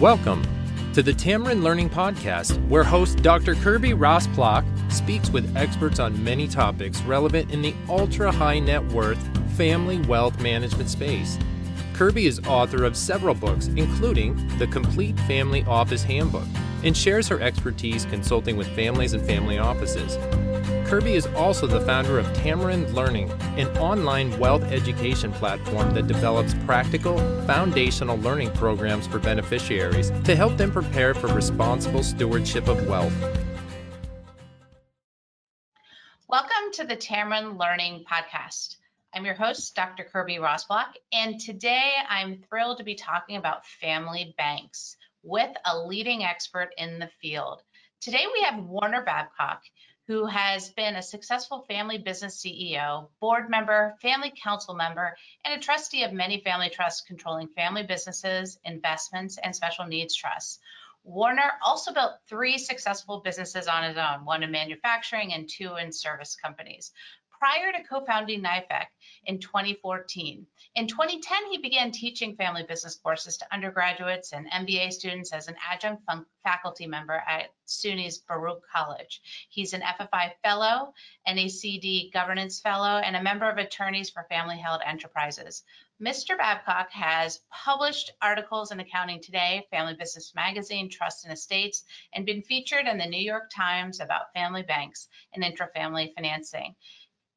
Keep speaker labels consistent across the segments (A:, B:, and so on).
A: Welcome to the Tamarind Learning Podcast, where host Dr. Kirby Rosplock speaks with experts on many topics relevant in the ultra high net worth family wealth management space. Kirby is author of several books, including The Complete Family Office Handbook, and shares her expertise consulting with families and family offices. Kirby is also the founder of Tamarind Learning, an online wealth education platform that develops practical, foundational learning programs for beneficiaries to help them prepare for responsible stewardship of wealth.
B: Welcome to the Tamarind Learning Podcast. I'm your host, Dr. Kirby Rosplock, and today I'm thrilled to be talking about family banks with a leading expert in the field. Today we have Warner Babcock who has been a successful family business CEO, board member, family council member, and a trustee of many family trusts controlling family businesses, investments, and special needs trusts. Warner also built three successful businesses on his own, one in manufacturing and two in service companies prior to co-founding NYFAC in 2014. In 2010, he began teaching family business courses to undergraduates and MBA students as an adjunct faculty member at CUNY's Baruch College. He's an FFI Fellow, NACD Governance Fellow, and a member of Attorneys for Family Held Enterprises. Mr. Babcock has published articles in Accounting Today, Family Business Magazine, Trust and Estates, and been featured in the New York Times about family banks and intrafamily financing.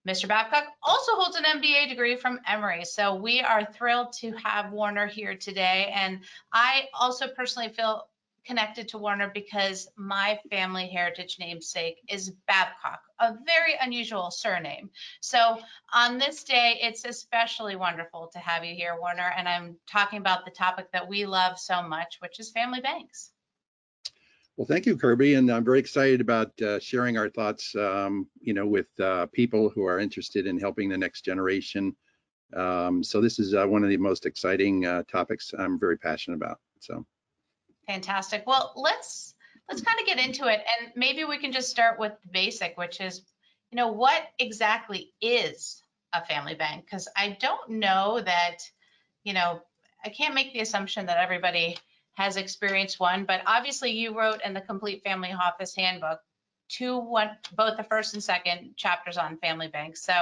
B: Mr. Babcock also holds an MBA degree from Emory. So we are thrilled to have Warner here today. And I also personally feel connected to Warner because my family heritage namesake is Babcock, a very unusual surname. So on this day, it's especially wonderful to have you here, Warner. And I'm talking about the topic that we love so much, which is family banks.
C: Well, thank you, Kirby, and I'm very excited about uh, sharing our thoughts, um, you know, with uh, people who are interested in helping the next generation. Um, so this is uh, one of the most exciting uh, topics I'm very passionate about. So
B: fantastic. Well, let's let's kind of get into it, and maybe we can just start with the basic, which is, you know, what exactly is a family bank? Because I don't know that, you know, I can't make the assumption that everybody has experienced one, but obviously you wrote in the Complete Family Office Handbook two one both the first and second chapters on family banks. So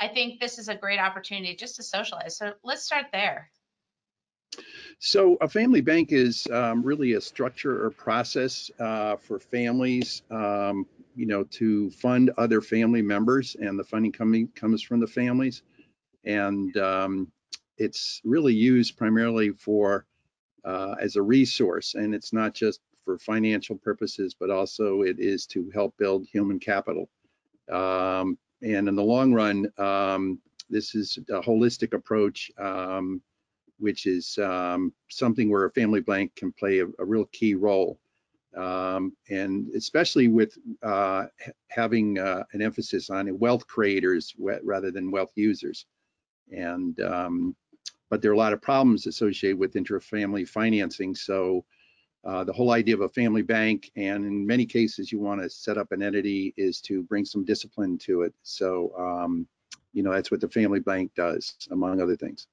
B: I think this is a great opportunity just to socialize. So let's start there.
C: So a family bank is um, really a structure or process uh, for families, um, you know, to fund other family members, and the funding coming comes from the families, and um, it's really used primarily for uh, as a resource. And it's not just for financial purposes, but also it is to help build human capital. Um, and in the long run, um, this is a holistic approach, um, which is um, something where a family bank can play a, a real key role. Um, and especially with uh, having uh, an emphasis on wealth creators rather than wealth users. And um, but there are a lot of problems associated with intra-family financing. So uh, the whole idea of a family bank, and in many cases, you want to set up an entity is to bring some discipline to it. So, um, you know, that's what the family bank does, among other things.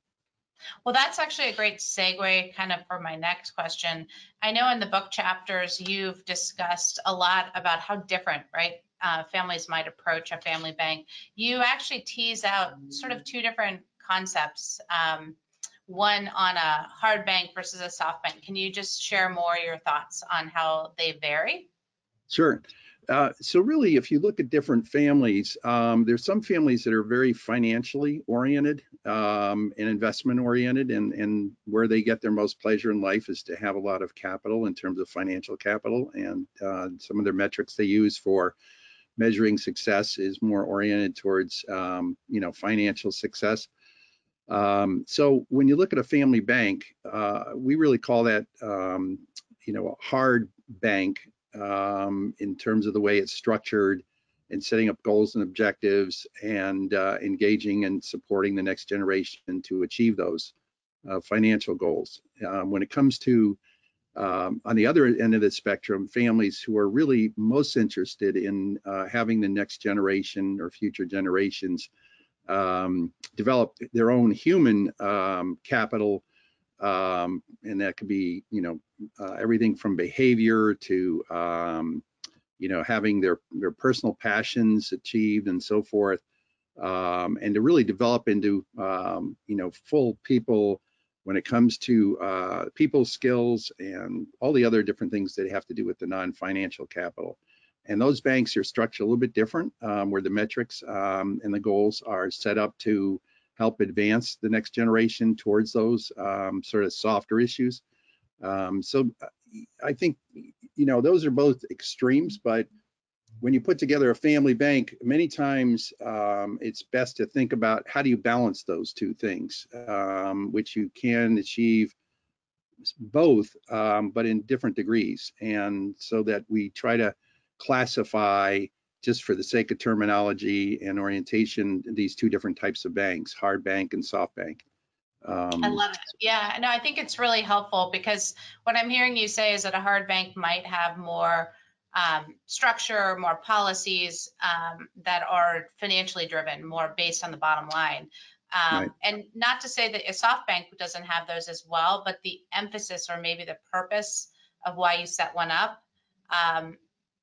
B: Well, that's actually a great segue kind of for my next question. I know in the book chapters, you've discussed a lot about how different, right, uh, families might approach a family bank. You actually tease out sort of two different concepts. Um, one on a hard bank versus a soft bank. Can you just share more your thoughts on how they vary?
C: Sure. Uh, so really, if you look at different families, um, there's some families that are very financially oriented um, and investment oriented, and, and where they get their most pleasure in life is to have a lot of capital in terms of financial capital. And uh, some of their metrics they use for measuring success is more oriented towards, um, you know, financial success. Um, so when you look at a family bank, uh, we really call that, um, you know, a hard bank um, in terms of the way it's structured and setting up goals and objectives and uh, engaging and supporting the next generation to achieve those uh, financial goals. Um, when it comes to um, on the other end of the spectrum, families who are really most interested in uh, having the next generation or future generations um, develop their own human um, capital Um, and that could be, you know, uh, everything from behavior to, um, you know, having their, their personal passions achieved and so forth. Um, and to really develop into, um, you know, full people when it comes to uh, people skills and all the other different things that have to do with the non-financial capital. And those banks are structured a little bit different, um, where the metrics um, and the goals are set up to help advance the next generation towards those um, sort of softer issues. Um, so uh, I think, you know, those are both extremes, but when you put together a family bank, many times um, it's best to think about how do you balance those two things, um, which you can achieve both, but in different degrees. And so that we try to classify just for the sake of terminology and orientation, these two different types of banks, hard bank and soft bank.
B: Um, I love it. Yeah, no, I think it's really helpful because what I'm hearing you say is that a hard bank might have more um, structure, more policies um, that are financially driven, more based on the bottom line. Um, right. And not to say that a soft bank doesn't have those as well, but the emphasis or maybe the purpose of why you set one up, um,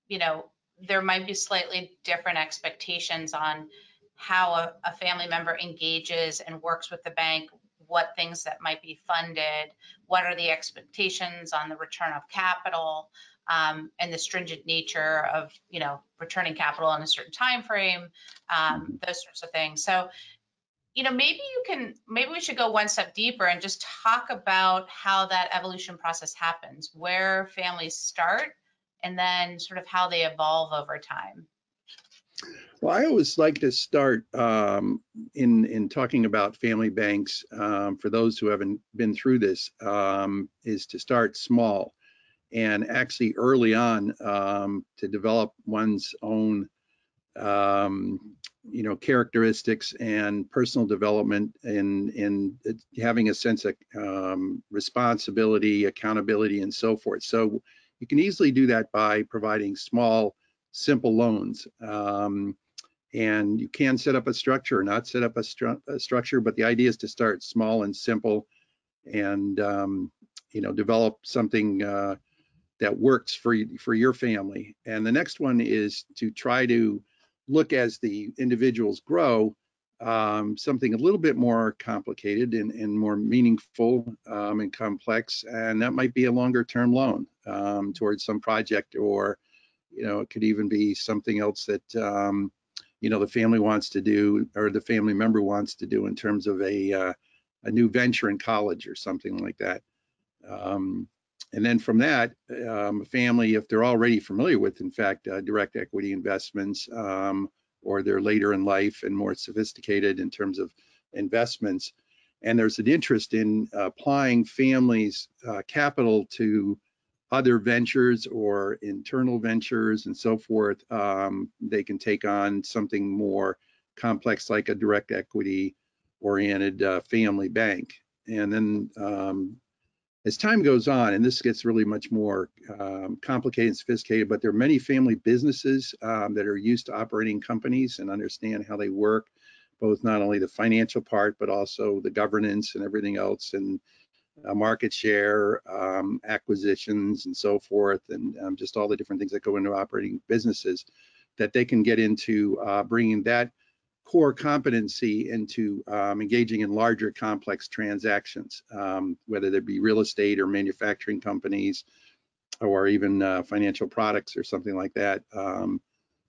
B: you know, there might be slightly different expectations on how a, a family member engages and works with the bank, what things that might be funded, what are the expectations on the return of capital, um, and the stringent nature of you know returning capital in a certain time frame, um, those sorts of things. So, you know, maybe you can maybe we should go one step deeper and just talk about how that evolution process happens, where families start, and then sort of how they evolve over time.
C: Well, I always like to start um, in in talking about family banks. Um, for those who haven't been through this, um, is to start small and actually early on um, to develop one's own um, you know characteristics and personal development and and having a sense of um, responsibility accountability and so forth so you can easily do that by providing small simple loans um, and you can set up a structure or not set up a, stru a, structure but the idea is to start small and simple and um, you know develop something uh, that works for for your family. And the next one is to try to look as the individuals grow um, something a little bit more complicated and, and more meaningful um, and complex, and that might be a longer term loan um, towards some project, or you know, it could even be something else that um, you know the family wants to do or the family member wants to do in terms of a uh, a new venture in college or something like that. Um, and then from that, um, a family, if they're already familiar with, in fact, uh, direct equity investments, um, or they're later in life and more sophisticated in terms of investments, and there's an interest in applying families' uh, capital to other ventures or internal ventures and so forth, um, they can take on something more complex like a direct equity oriented uh, family bank. And then um, as time goes on, and this gets really much more um, complicated and sophisticated, but there are many family businesses um, that are used to operating companies and understand how they work, both not only the financial part, but also the governance and everything else, and uh, market share, um, acquisitions, and so forth, and um, just all the different things that go into operating businesses that they can get into uh, bringing that core competency into um, engaging in larger complex transactions, um, whether they be real estate or manufacturing companies or even uh, financial products or something like that. Um,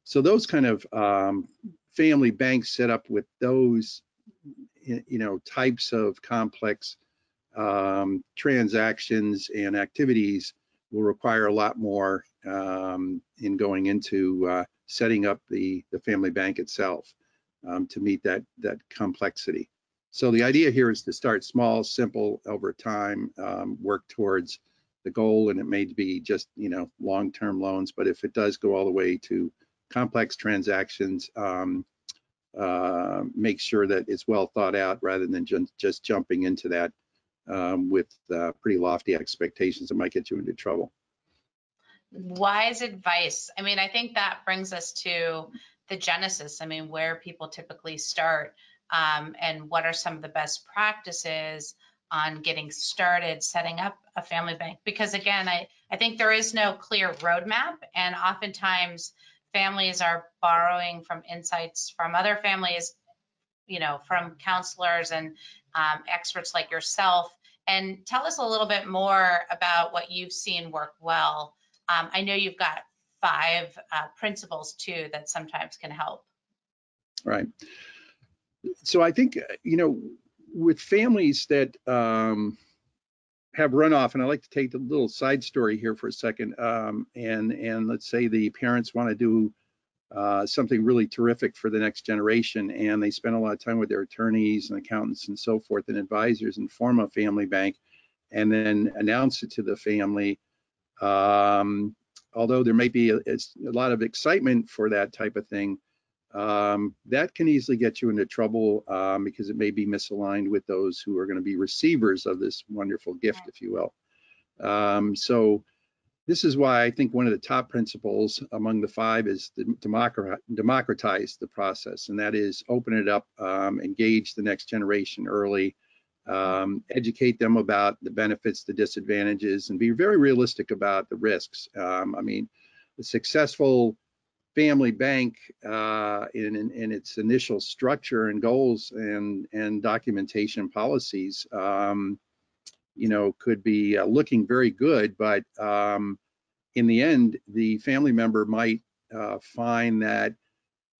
C: so those kind of um, family banks set up with those, you know, types of complex um, transactions and activities will require a lot more um, in going into uh, setting up the, the family bank itself um, to meet that, that complexity. So the idea here is to start small, simple over time, um, work towards the goal, and it may be just you know long-term loans, but if it does go all the way to complex transactions, um, uh, make sure that it's well thought out rather than just, just jumping into that um, with uh, pretty lofty expectations that might get you into trouble.
B: Wise advice. I mean, I think that brings us to the genesis. I mean, where people typically start um, and what are some of the best practices on getting started setting up a family bank? Because again I, I think there is no clear roadmap and oftentimes families are borrowing from insights from other families you know from counselors and um, experts like yourself. And tell us a little bit more about what you've seen work well. Um, i know you've got five uh, principles too that sometimes can help
C: right so i think you know with families that um, have runoff, and I like to take the little side story here for a second, um, and and let's say the parents want to do uh, something really terrific for the next generation, and they spend a lot of time with their attorneys and accountants and so forth and advisors and form a family bank, and then announce it to the family. Um, although there may be a, a lot of excitement for that type of thing, um, that can easily get you into trouble um, because it may be misaligned with those who are going to be receivers of this wonderful gift, if you will. Um, so this is why I think one of the top principles among the five is to democratize the process, and that is open it up, um, engage the next generation early, um, educate them about the benefits, the disadvantages, and be very realistic about the risks. Um, I mean, a successful family bank uh, in, in, in, its initial structure and goals and, and documentation policies, um, you know, could be uh, looking very good, but um, in the end, the family member might uh, find that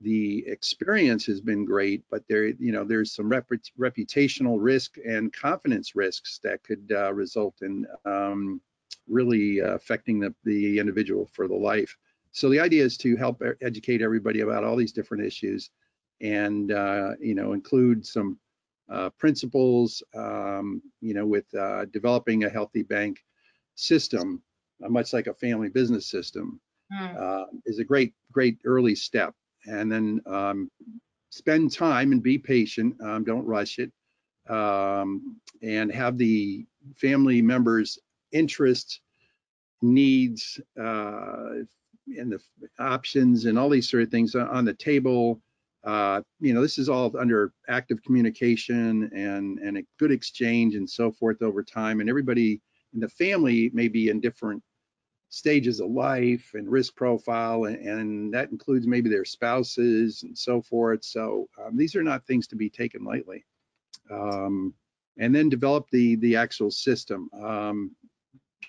C: the experience has been great, but there, you know, there's some rep reputational risk and confidence risks that could uh, result in um, really uh, affecting the, the individual for the life. So the idea is to help educate everybody about all these different issues and, uh, you know, include some uh, principles, um, you know, with uh, developing a healthy bank system, uh, much like a family business system, mm. is a great, great early step. And then um, spend time and be patient. Um, don't rush it. Um, and have the family members' interests, needs, uh, and the options and all these sort of things on the table. Uh, you know, this is all under active communication and and a good exchange and so forth over time. And everybody in the family may be in different stages of life and risk profile, and, and that includes maybe their spouses and so forth. So um, these are not things to be taken lightly. Um, and then develop the the actual system. Um,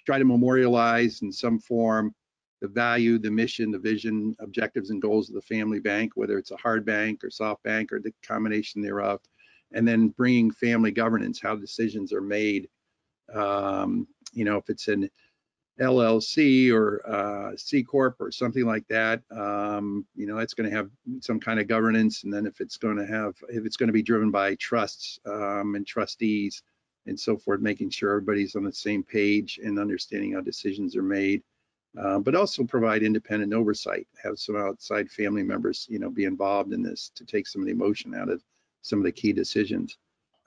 C: try to memorialize in some form the value, the mission, the vision, objectives, and goals of the family bank, whether it's a hard bank or soft bank or the combination thereof, and then bringing family governance, how decisions are made. Um, you know, if it's an LLC or uh, C corp or something like that, um, you know, it's going to have some kind of governance. And then if it's going to have, if it's going to be driven by trusts um, and trustees and so forth, making sure everybody's on the same page and understanding how decisions are made uh, but also provide independent oversight, have some outside family members, you know, be involved in this to take some of the emotion out of some of the key decisions.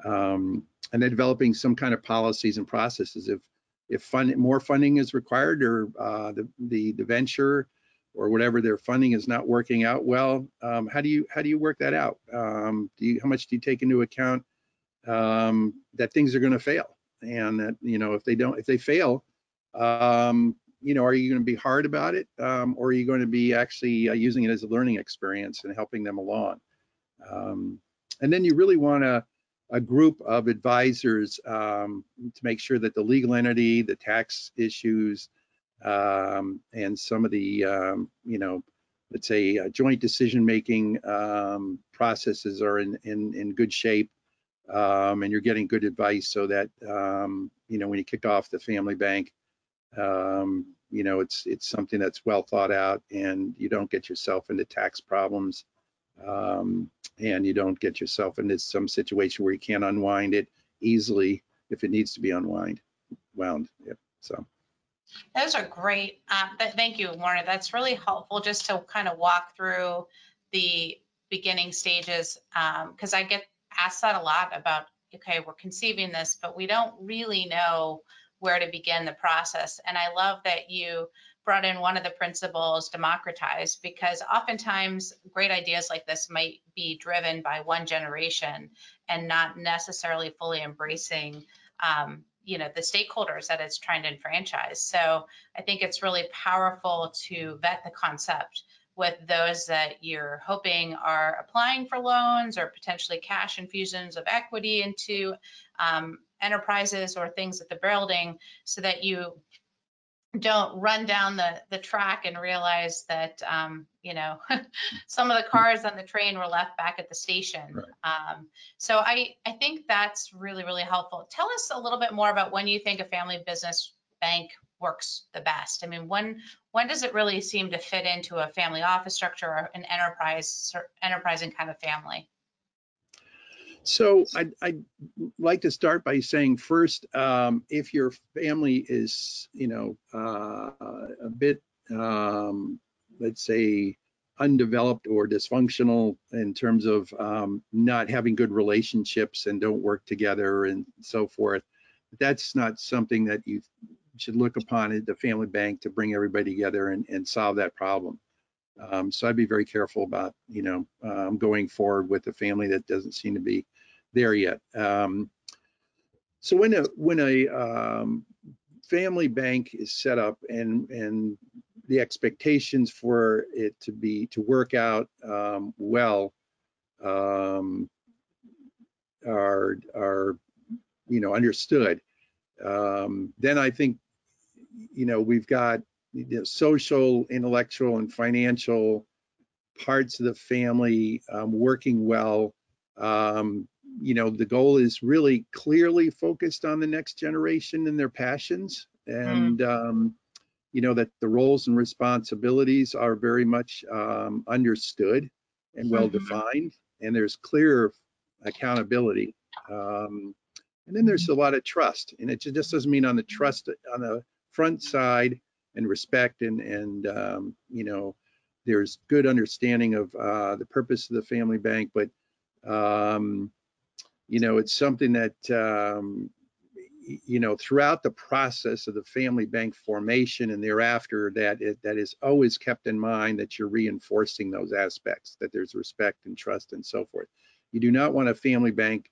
C: Um, and then developing some kind of policies and processes. If if fund, more funding is required or uh, the, the, the venture or whatever their funding is not working out well, um, how do you how do you work that out? Um, do you how much do you take into account um, that things are going to fail and that you know if they don't if they fail, um, you know, are you going to be hard about it, um, or are you going to be actually uh, using it as a learning experience and helping them along? Um, and then you really want a, a group of advisors um, to make sure that the legal entity, the tax issues, um, and some of the, um, you know, let's say uh, joint decision-making um, processes are in, in, in good shape. and you're getting good advice so that, you know, when you kick off the family bank, um, you know, it's it's something that's well thought out, and you don't get yourself into tax problems, um, and you don't get yourself into some situation where you can't unwind it easily if it needs to be unwind, wound. Yeah, so.
B: Those are great. Uh, th thank you, Warner. That's really helpful just to kind of walk through the beginning stages Um, because um, I get asked that a lot about, okay, we're conceiving this, but we don't really know where to begin the process. And I love that you brought in one of the principles, democratize, because oftentimes great ideas like this might be driven by one generation and not necessarily fully embracing um, you know the stakeholders that it's trying to enfranchise. So I think it's really powerful to vet the concept with those that you're hoping are applying for loans or potentially cash infusions of equity into um, enterprises or things at the building so that you don't run down the, the track and realize that, um, you know, some of the cars on the train were left back at the station.
C: Right.
B: Um, so I, I think that's really, really helpful. Tell us a little bit more about when you think a family business bank works the best. I mean, when, when does it really seem to fit into a family office structure or an enterprise, enterprising kind of family?
C: So I'd, I'd like to start by saying first, um, if your family is, you know, uh, a bit, um, let's say, undeveloped or dysfunctional in terms of um, not having good relationships and don't work together and so forth, that's not something that you should look upon at the family bank to bring everybody together and, and solve that problem. Um, so I'd be very careful about, you know, um, going forward with a family that doesn't seem to be there yet. Um, so when a when a um, family bank is set up and and the expectations for it to be to work out um, well um, are are you know understood, um, then I think you know we've got know, social, intellectual, and financial parts of the family um, working well. Um, you know, the goal is really clearly focused on the next generation and their passions, and um, you know that the roles and responsibilities are very much um, understood and well defined, and there's clear accountability. Um, and then there's a lot of trust, and it just doesn't mean on the trust on the front side and respect and and um, you know there's good understanding of uh, the purpose of the family bank, but um, you know it's something that um, you know throughout the process of the family bank formation and thereafter that it, that is always kept in mind that you're reinforcing those aspects that there's respect and trust and so forth. You do not want a family bank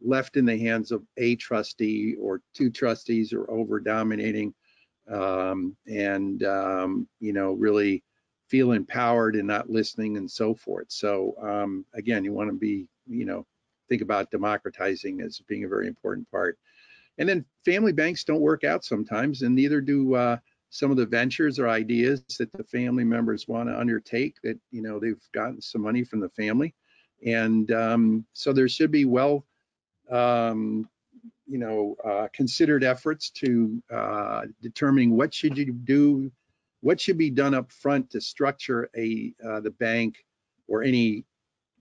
C: left in the hands of a trustee or two trustees or over dominating um, and um, you know really feel empowered and not listening and so forth. So um, again you want to be you know think about democratizing as being a very important part. And then family banks don't work out sometimes and neither do uh, some of the ventures or ideas that the family members want to undertake that you know they've gotten some money from the family. And um, so there should be well um, you know, uh, considered efforts to uh, determining what should you do, what should be done up front to structure a uh, the bank or any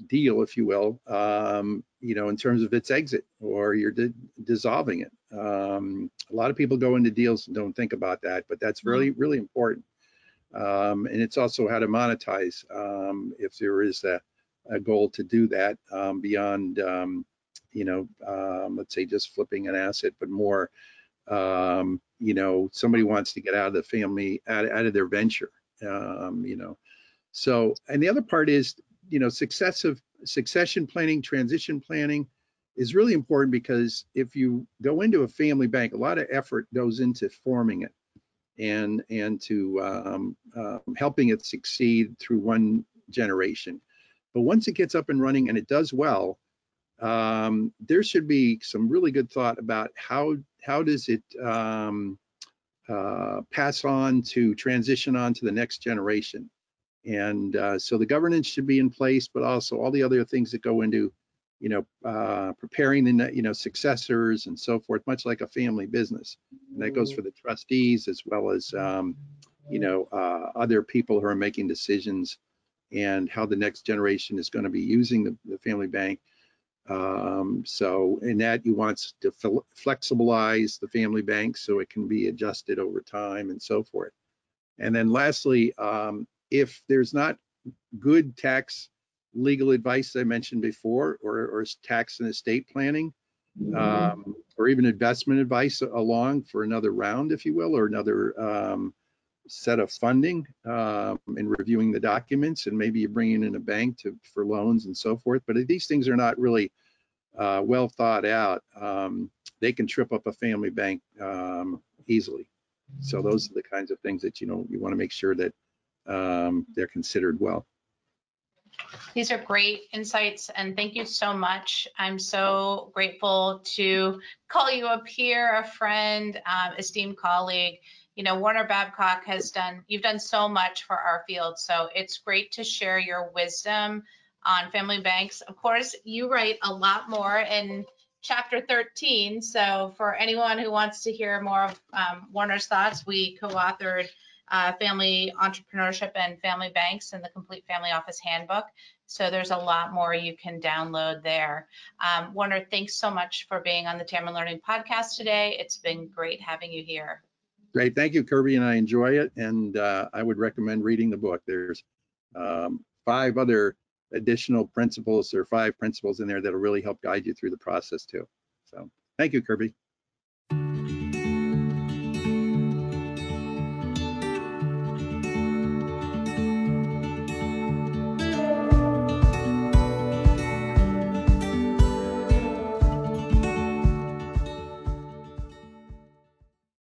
C: deal, if you will, um, you know, in terms of its exit or you're di dissolving it. Um, a lot of people go into deals and don't think about that, but that's really, really important. Um, and it's also how to monetize um, if there is a, a, goal to do that um, beyond um, you know, um, let's say just flipping an asset, but more, um, you know, somebody wants to get out of the family, out, out of their venture, um, you know. So, and the other part is, you know, successive succession planning, transition planning is really important because if you go into a family bank, a lot of effort goes into forming it and and to um, uh, helping it succeed through one generation. But once it gets up and running and it does well, um, there should be some really good thought about how how does it um, uh, pass on to transition on to the next generation. And uh, so the governance should be in place, but also all the other things that go into, you know, uh, preparing the, you know, successors and so forth, much like a family business. And that goes for the trustees as well as, um, you know, uh, other people who are making decisions and how the next generation is going to be using the, the family bank um, so in that you want to flexibilize the family bank so it can be adjusted over time and so forth. And then lastly, um, if there's not good tax legal advice I mentioned before, or, or tax and estate planning, um, or even investment advice along for another round, if you will, or another um, set of funding um, and reviewing the documents and maybe you bring in a bank to for loans and so forth but these things are not really uh, well thought out, um, they can trip up a family bank um, easily. So those are the kinds of things that you know you want to make sure that um, they're considered well.
B: These are great insights and thank you so much. I'm so grateful to call you a peer, a friend, um, esteemed colleague. You know, Warner Babcock has done, you've done so much for our field. So it's great to share your wisdom on family banks. Of course, you write a lot more in chapter 13. So for anyone who wants to hear more of um, Warner's thoughts, we co-authored uh, Family Entrepreneurship and Family Banks and the Complete Family Office Handbook. So there's a lot more you can download there. Um, Warner, thanks so much for being on the Tamarind Learning podcast today. It's been great having you here.
C: Great, thank you, Kirby, and I enjoy it. And uh, I would recommend reading the book. There's um, five other additional principles or five principles in there that'll really help guide you through the process too. So thank you, Kirby.